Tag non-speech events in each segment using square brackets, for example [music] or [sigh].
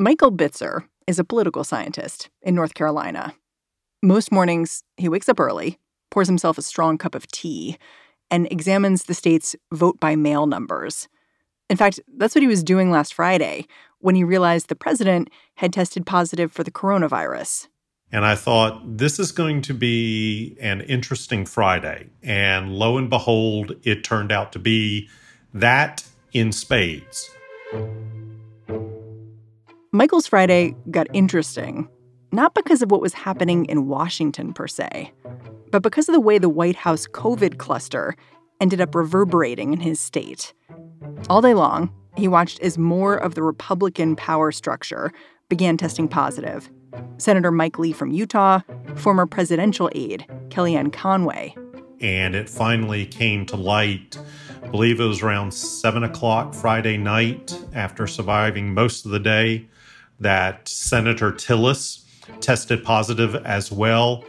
Michael Bitzer is a political scientist in North Carolina. Most mornings, he wakes up early, pours himself a strong cup of tea, and examines the state's vote by mail numbers. In fact, that's what he was doing last Friday when he realized the president had tested positive for the coronavirus. And I thought, this is going to be an interesting Friday. And lo and behold, it turned out to be that in spades. Michael's Friday got interesting, not because of what was happening in Washington per se, but because of the way the White House COVID cluster ended up reverberating in his state. All day long, he watched as more of the Republican power structure began testing positive. Senator Mike Lee from Utah, former presidential aide Kellyanne Conway. And it finally came to light, I believe it was around seven o'clock Friday night after surviving most of the day that Senator Tillis tested positive as well.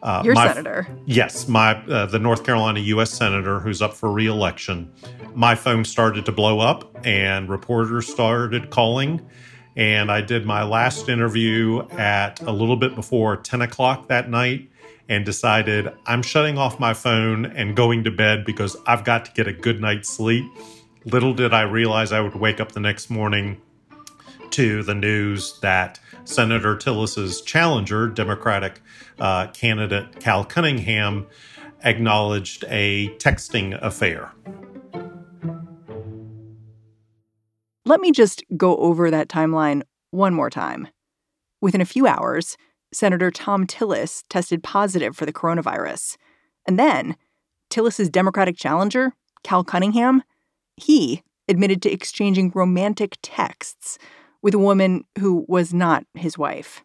Uh, Your my, senator? Yes, my uh, the North Carolina U.S. senator who's up for reelection. My phone started to blow up, and reporters started calling. And I did my last interview at a little bit before 10 o'clock that night and decided I'm shutting off my phone and going to bed because I've got to get a good night's sleep. Little did I realize I would wake up the next morning to the news that Senator Tillis's challenger, Democratic uh, candidate Cal Cunningham, acknowledged a texting affair. Let me just go over that timeline one more time. Within a few hours, Senator Thom Tillis tested positive for the coronavirus. And then, Tillis's Democratic challenger, Cal Cunningham, he admitted to exchanging romantic texts with a woman who was not his wife.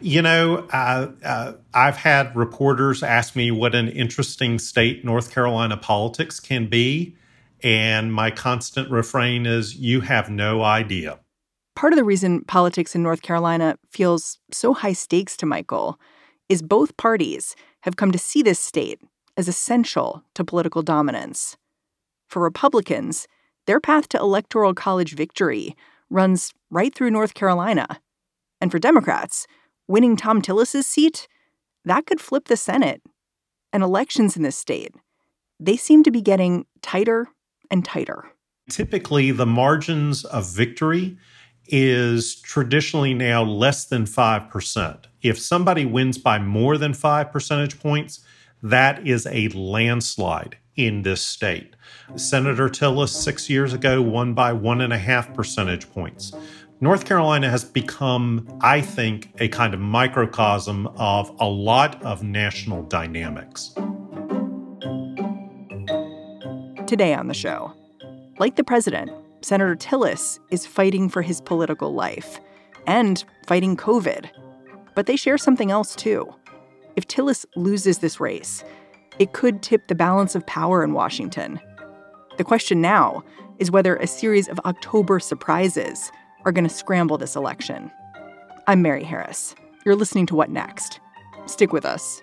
You know, uh, uh, I've had reporters ask me what an interesting state North Carolina politics can be. And my constant refrain is, you have no idea. Part of the reason politics in North Carolina feels so high stakes to Michael is both parties have come to see this state as essential to political dominance. For Republicans, their path to electoral college victory runs right through North Carolina. And for Democrats, winning Thom Tillis's seat, that could flip the Senate. And elections in this state, they seem to be getting tighter and tighter. Typically, the margins of victory is traditionally now less than 5%. If somebody wins by more than 5 percentage points, that is a landslide in this state. Senator Tillis, six years ago, won by one and a half percentage points. North Carolina has become, I think, a kind of microcosm of a lot of national dynamics. Today on the show, like the president, Senator Tillis is fighting for his political life and fighting COVID. But they share something else too. If Tillis loses this race, it could tip the balance of power in Washington. The question now is whether a series of October surprises are going to scramble this election. I'm Mary Harris. You're listening to What Next? Stick with us.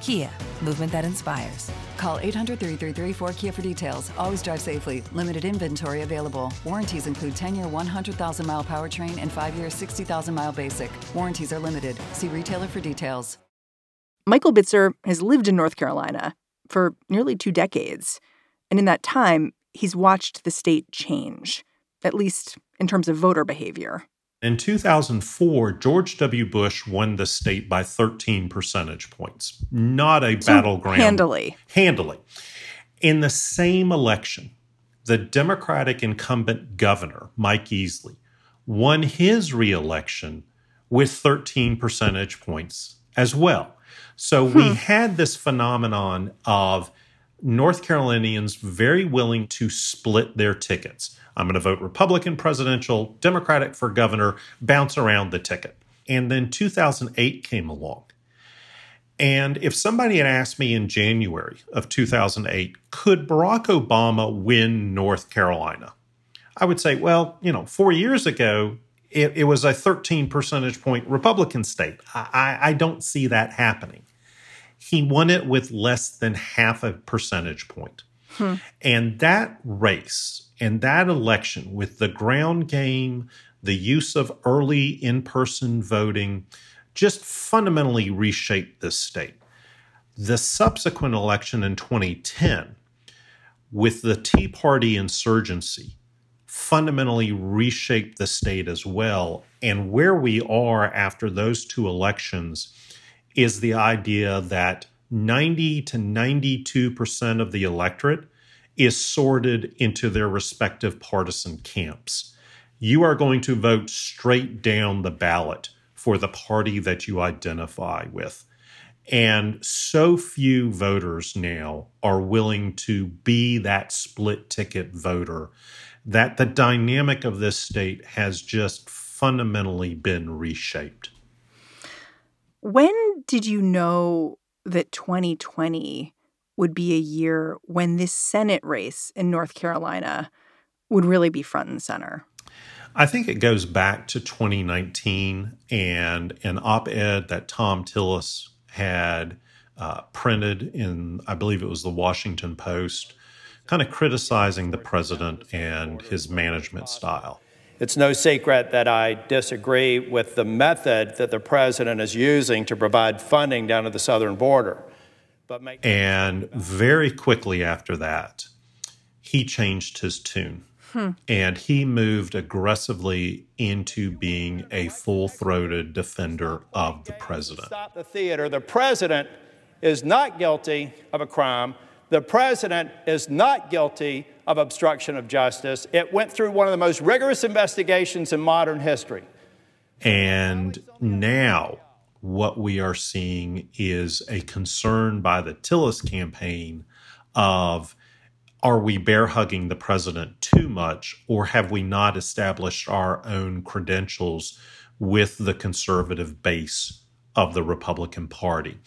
Kia, movement that inspires. Call 800 333 4KIA for details. Always drive safely. Limited inventory available. Warranties include 10 year 100,000 mile powertrain and 5 year 60,000 mile basic. Warranties are limited. See retailer for details. Michael Bitzer has lived in North Carolina for nearly two decades. And in that time, he's watched the state change, at least in terms of voter behavior. In 2004, George W. Bush won the state by 13 percentage points. Not a so battleground. Handily. Handily. In the same election, the Democratic incumbent governor, Mike Easley, won his reelection with 13 percentage points as well. So hmm. we had this phenomenon of North Carolinians very willing to split their tickets. I'm going to vote Republican presidential, Democratic for governor, bounce around the ticket. And then 2008 came along. And if somebody had asked me in January of 2008, could Barack Obama win North Carolina? I would say, well, you know, four years ago, it, it was a 13 percentage point Republican state. I, I don't see that happening. He won it with less than half a percentage point. Hmm. And that race and that election, with the ground game, the use of early in person voting, just fundamentally reshaped this state. The subsequent election in 2010, with the Tea Party insurgency, fundamentally reshaped the state as well. And where we are after those two elections is the idea that 90 to 92% of the electorate is sorted into their respective partisan camps. You are going to vote straight down the ballot for the party that you identify with. And so few voters now are willing to be that split ticket voter that the dynamic of this state has just fundamentally been reshaped. When did you know that 2020 would be a year when this Senate race in North Carolina would really be front and center? I think it goes back to 2019 and an op ed that Thom Tillis had uh, printed in, I believe it was the Washington Post, kind of criticizing the president and his management style. It's no secret that I disagree with the method that the president is using to provide funding down to the southern border. But and very quickly after that, he changed his tune. Hmm. And he moved aggressively into being a full throated defender of the president. Stop the theater. The president is not guilty of a crime. The president is not guilty of obstruction of justice. It went through one of the most rigorous investigations in modern history. And now what we are seeing is a concern by the Tillis campaign of are we bear hugging the president too much, or have we not established our own credentials with the conservative base of the Republican Party?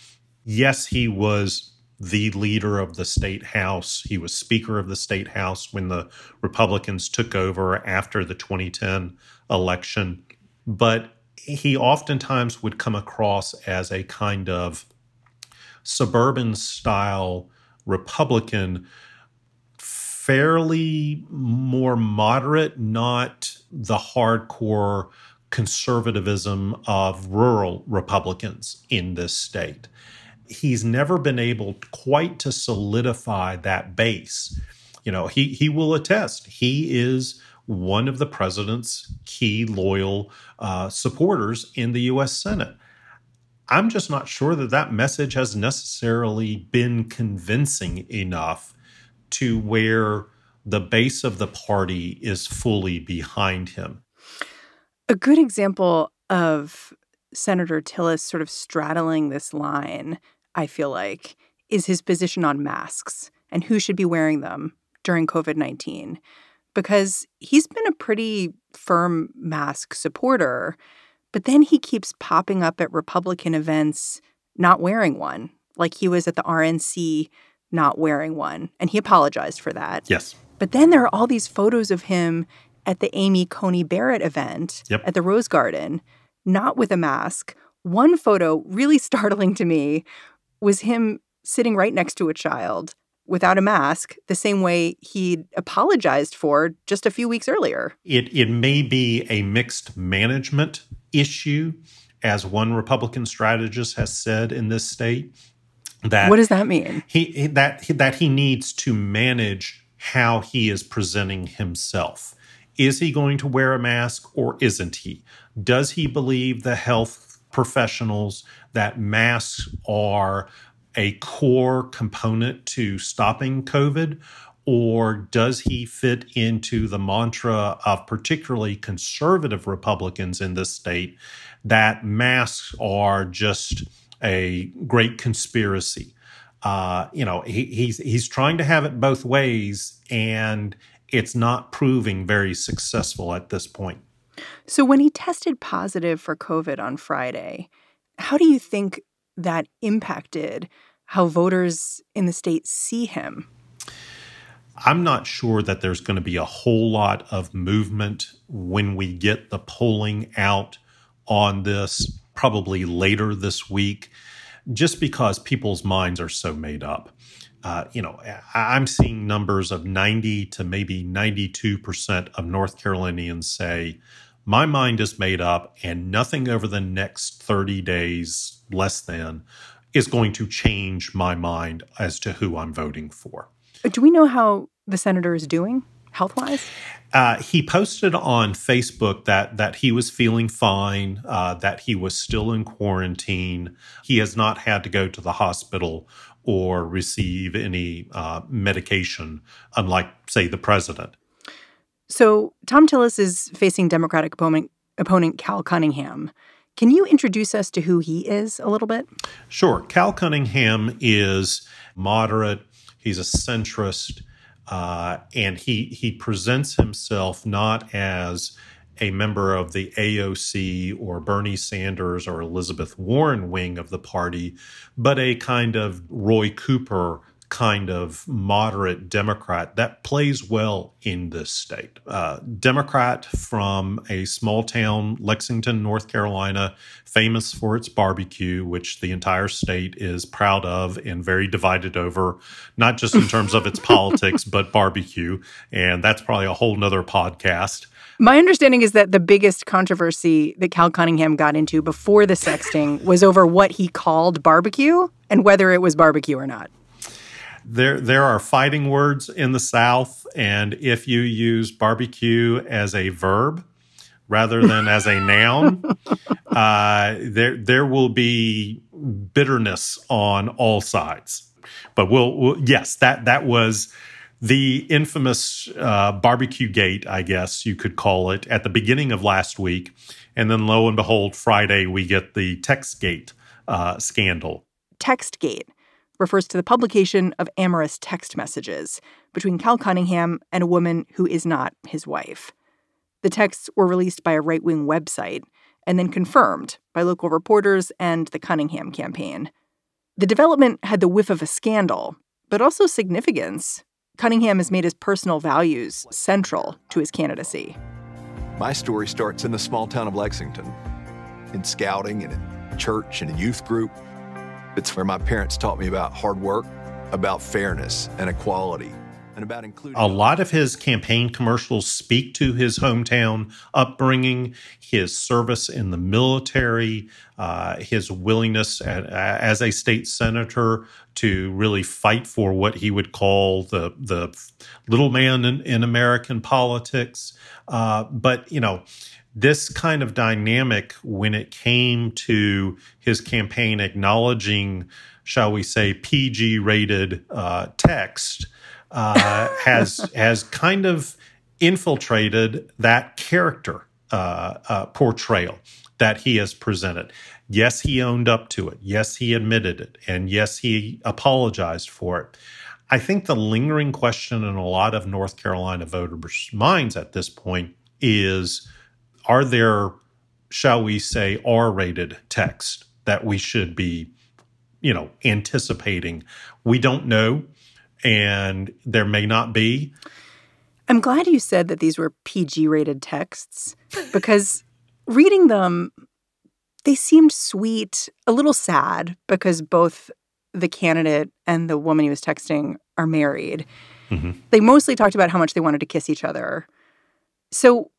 Yes, he was the leader of the state house. He was Speaker of the state house when the Republicans took over after the 2010 election. But he oftentimes would come across as a kind of suburban style Republican, fairly more moderate, not the hardcore conservatism of rural Republicans in this state. He's never been able quite to solidify that base. You know, he he will attest he is one of the president's key loyal uh, supporters in the U.S. Senate. I'm just not sure that that message has necessarily been convincing enough to where the base of the party is fully behind him. A good example of Senator Tillis sort of straddling this line, I feel like, is his position on masks and who should be wearing them during COVID 19 because he's been a pretty firm mask supporter, but then he keeps popping up at Republican events not wearing one, like he was at the RNC not wearing one. And he apologized for that. Yes. But then there are all these photos of him at the Amy Coney Barrett event Yep. at the Rose Garden, not with a mask. One photo, really [laughs] startling to me, was him sitting right next to a child without a mask, the same way he'd apologized for just a few weeks earlier. It it may be a mixed management issue, as one Republican strategist has said in this state. That What does that mean? he he- that that he needs to manage how he is presenting himself. Is he going to wear a mask or isn't he? Does he believe the health professionals that masks are a core component to stopping COVID? Or does he fit into the mantra of particularly conservative Republicans in this state that masks are just a great conspiracy? uh, you know, he, he's he's trying to have it both ways, and it's not proving very successful at this point. So, when he tested positive for COVID on Friday, how do you think that impacted how voters in the state see him? I'm not sure that there's going to be a whole lot of movement when we get the polling out on this, probably later this week, just because people's minds are so made up. Uh, you know, I'm seeing numbers of 90 to maybe 92% of North Carolinians say, my mind is made up, and nothing over the next 30 days, less than, is going to change my mind as to who I'm voting for. Do we know how the senator is doing health wise? Uh, he posted on Facebook that that he was feeling fine, uh, that he was still in quarantine. He has not had to go to the hospital or receive any uh, medication, unlike, say, the president. So, Thom Tillis is facing Democratic opponent, opponent Cal Cunningham. Can you introduce us to who he is a little bit? Sure. Cal Cunningham is moderate. He's a centrist, uh, and he he presents himself not as a member of the AOC or Bernie Sanders or Elizabeth Warren wing of the party, but a kind of Roy Cooper kind of moderate Democrat that plays well in this state. Uh, Democrat from a small town, Lexington, North Carolina, famous for its barbecue, which the entire state is proud of and very divided over, not just in terms of its [laughs] politics, but barbecue. And that's probably a whole nother podcast. My understanding is that the biggest controversy that Cal Cunningham got into before the sexting was over what he called barbecue and whether it was barbecue or not. There there are fighting words in the South, and if you use barbecue as a verb rather than as a noun, [laughs] uh, there there will be bitterness on all sides. But we'll, we'll yes, that that was the infamous uh, barbecue gate, I guess you could call it, at the beginning of last week, and then lo and behold, Friday we get the text gate uh, scandal. Textgate refers to the publication of amorous text messages between Cal Cunningham and a woman who is not his wife. The texts were released by a right wing website and then confirmed by local reporters and the Cunningham campaign. The development had the whiff of a scandal, but also significance. Cunningham has made his personal values central to his candidacy. My story starts in the small town of Lexington, in scouting and in church and a youth group. It's where my parents taught me about hard work, about fairness and equality, and about including. a lot of his campaign commercials speak to his hometown upbringing, his service in the military, uh, his willingness at, as a state senator to really fight for what he would call the the little man in, in American politics. Uh, but you know. This kind of dynamic, when it came to his campaign acknowledging, shall we say, PG rated uh, text, uh, has [laughs] has kind of infiltrated that character uh, uh, portrayal that he has presented. Yes, he owned up to it. Yes, he admitted it, and yes, he apologized for it. I think the lingering question in a lot of North Carolina voters' minds at this point is: Are there, shall we say, R-rated text that we should be, you know, anticipating? We don't know and there may not be. I'm glad you said that these were PG rated texts because reading them, they seemed sweet, a little sad because both the candidate and the woman he was texting are married. Mm-hmm. They mostly talked about how much they wanted to kiss each other. So,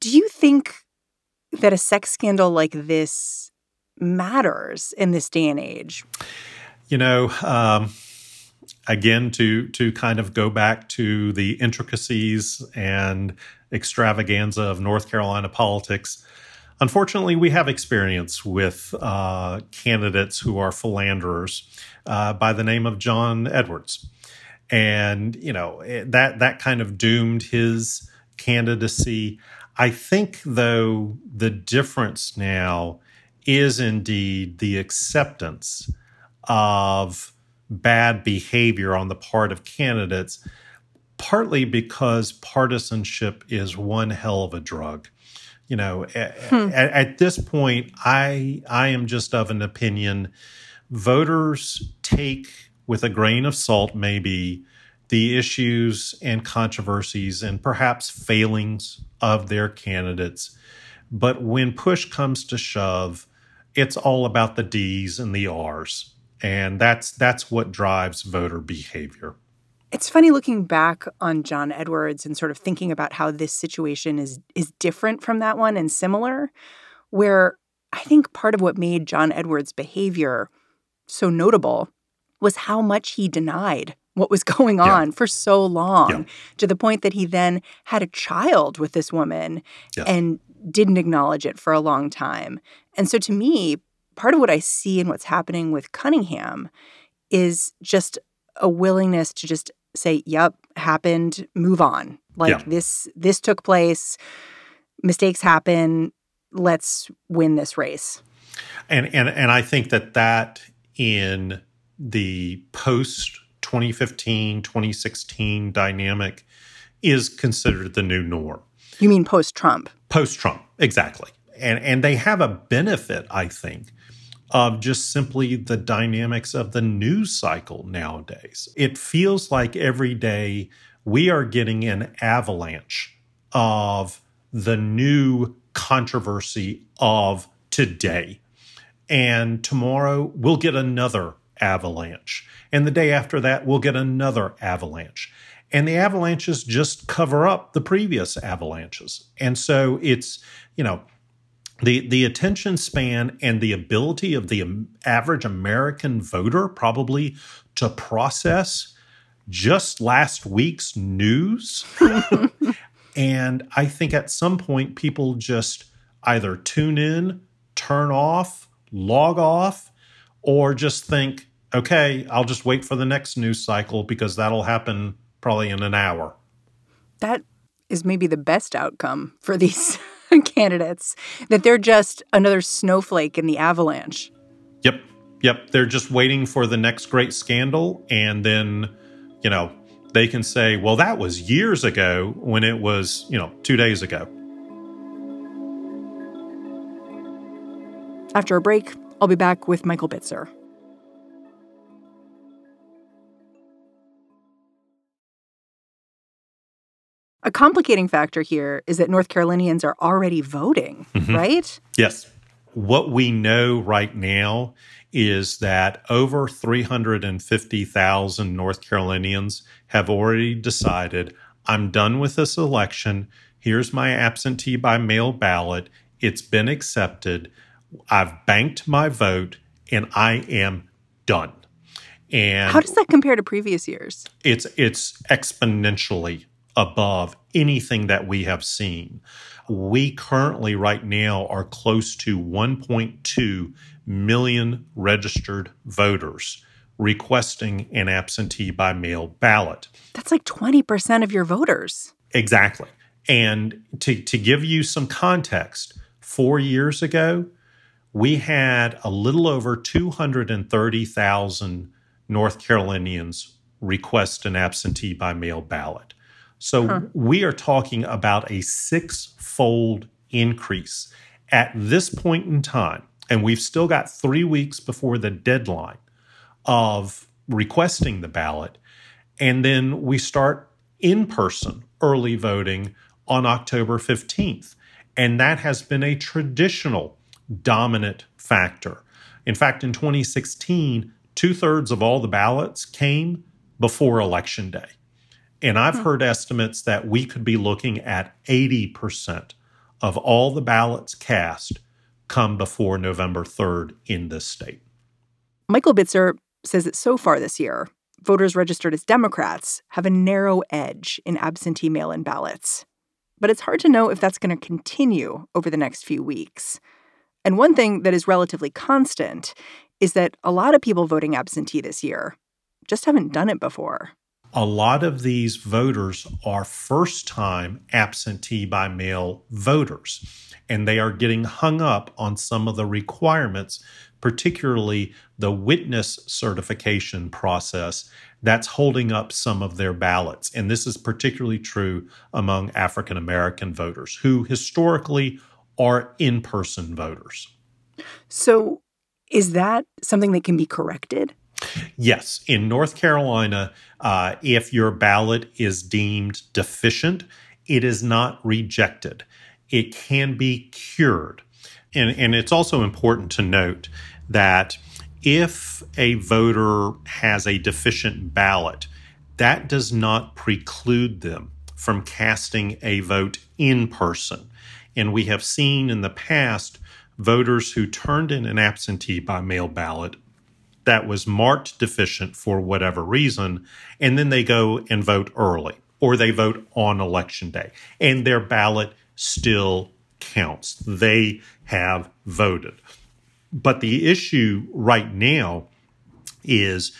do you think that a sex scandal like this matters in this day and age? You know, um, again, to to kind of go back to the intricacies and extravaganza of North Carolina politics. Unfortunately, we have experience with uh, candidates who are philanderers uh, by the name of John Edwards, and you know that that kind of doomed his candidacy. I think, though, the difference now is indeed the acceptance of bad behavior on the part of candidates, partly because partisanship is one hell of a drug. You know, hmm. at, at this point, I I am just of an opinion. Voters take with a grain of salt, maybe the issues and controversies and perhaps failings of their candidates. But when push comes to shove, it's all about the D's and the R's. And that's that's what drives voter behavior. It's funny looking back on John Edwards and sort of thinking about how this situation is is different from that one and similar, where I think part of what made John Edwards' behavior so notable was how much he denied what was [laughs] going on yeah. for so long yeah. to the point that he then had a child with this woman yes. and didn't acknowledge it for a long time. And so to me, part of what I see in what's happening with Cunningham is just a willingness to just say, "Yep, happened, move on." Like yeah. this this took place, mistakes happen, let's win this race. And and and I think that that in the post 2015 2016 dynamic is considered the new norm. You mean post Trump? Post Trump, exactly. And and they have a benefit, I think, of just simply the dynamics of the news cycle nowadays. It feels like every day we are getting an avalanche of the new controversy of today. And tomorrow we'll get another avalanche. And the day after that, we'll get another avalanche. And the avalanches just cover up the previous avalanches. And so it's, you know, the the attention span and the ability of the average American voter probably to process just last week's news. [laughs] and I think at some point people just either tune in, turn off, log off, or just think, okay, I'll just wait for the next news cycle because that'll happen probably in an hour. That is maybe the best outcome for these [laughs] candidates that they're just another snowflake in the avalanche. Yep. Yep. They're just waiting for the next great scandal. And then, you know, they can say, well, that was years ago when it was, you know, two days ago. After a break, I'll be back with Michael Bitzer. A complicating factor here is that North Carolinians are already voting, mm-hmm. right? Yes. What we know right now is that over 350,000 North Carolinians have already decided I'm done with this election. Here's my absentee by mail ballot. It's been accepted. I've banked my vote and I am done. And how does that compare to previous years? It's it's exponentially above anything that we have seen. We currently, right now, are close to 1.2 million registered voters requesting an absentee by mail ballot. That's like 20% of your voters. Exactly. And to, to give you some context, four years ago, we had a little over 230,000 North Carolinians request an absentee by mail ballot. So huh. we are talking about a six fold increase at this point in time. And we've still got three weeks before the deadline of requesting the ballot. And then we start in person early voting on October 15th. And that has been a traditional dominant factor. In fact, in 2016, two thirds of all the ballots came before Election Day. And I've hmm. heard estimates that we could be looking at 80% of all the ballots cast come before November 3rd in this state. Michael Bitzer says that so far this year, voters registered as Democrats have a narrow edge in absentee mail in ballots. But it's hard to know if that's going to continue over the next few weeks. And one thing that is relatively constant is that a lot of people voting absentee this year just haven't done it before. A lot of these voters are first time absentee by mail voters, and they are getting hung up on some of the requirements, particularly the witness certification process that's holding up some of their ballots. And this is particularly true among African American voters who historically are in person voters. So, is that something that can be corrected? Yes. In North Carolina, uh, if your ballot is deemed deficient, it is not rejected. It can be cured. And, and it's also important to note that if a voter has a deficient ballot, that does not preclude them from casting a vote in person. And we have seen in the past voters who turned in an absentee by mail ballot that was marked deficient for whatever reason, and then they go and vote early or they vote on election day, and their ballot still counts. They have voted. But the issue right now is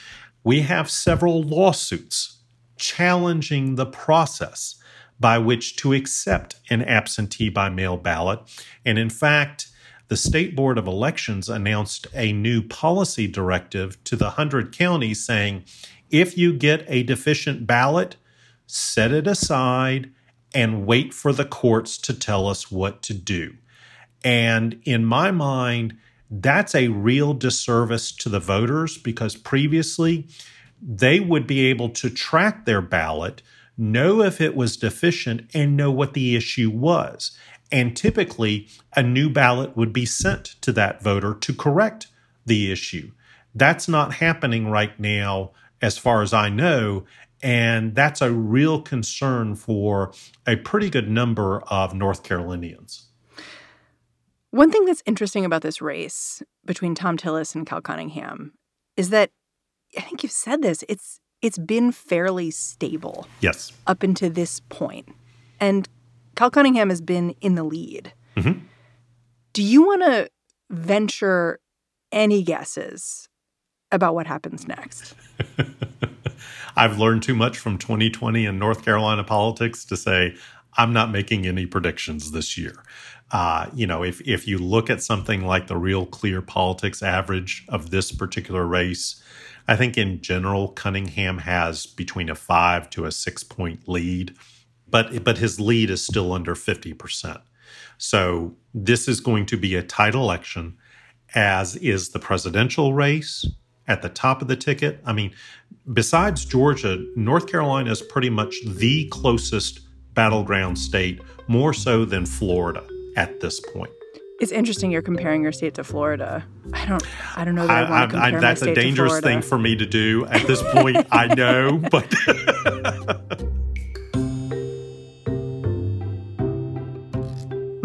we have several lawsuits challenging the process by which to accept an absentee by mail ballot. And in fact, the State Board of Elections announced a new policy directive to the 100 counties saying if you get a deficient ballot, set it aside and wait for the courts to tell us what to do. And in my mind, that's a real disservice to the voters because previously they would be able to track their ballot, know if it was deficient, and know what the issue was. And typically, a new ballot would be sent to that voter to correct the issue. That's not happening right now, as far as I know. And that's a real concern for a pretty good number of North Carolinians. One thing that's interesting about this race between Thom Tillis and Cal Cunningham is that I think you've said this, it's it's been fairly stable. Yes. Up until this point. And Cal Cunningham has been in the lead. Mm-hmm. Do you want to venture any guesses about what happens next? [laughs] I've learned too much from 2020 in North Carolina politics to say I'm not making any predictions this year. Uh, you know, if if you look at something like the real clear politics average of this particular race, I think in general Cunningham has between a five to a six point lead, but but his lead is still under fifty percent. So this is going to be a tight election, as is the presidential race at the top of the ticket. I mean, besides Georgia, North Carolina is pretty much the closest battleground state, more so than Florida at this point. It's interesting you're comparing your state to Florida. I don't, I don't know that I, I want to compare I, That's a dangerous thing for me to do at this point. I know, but. [laughs]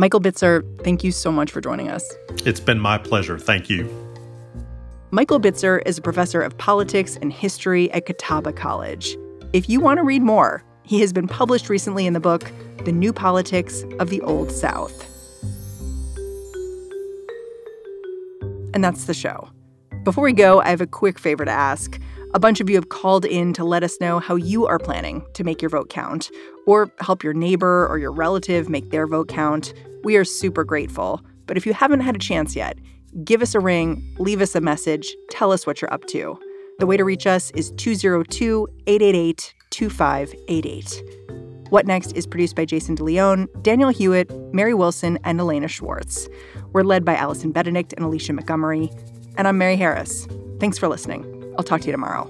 Michael Bitzer, thank you so much for joining us. It's been my pleasure. Thank you. Michael Bitzer is a professor of politics and history at Catawba College. If you want to read more, he has been published recently in the book, The New Politics of the Old South. And that's the show. Before we go, I have a quick favor to ask. A bunch of you have called in to let us know how you are planning to make your vote count, or help your neighbor or your relative make their vote count. We are super grateful. But if you haven't had a chance yet, give us a ring, leave us a message, tell us what you're up to. The way to reach us is 202 888 2588. What Next is produced by Jason DeLeon, Daniel Hewett, Mary Wilson, and Elena Schwartz. We're led by Allison Benedikt and Alicia Montgomery. And I'm Mary Harris. Thanks for listening. I'll talk to you tomorrow.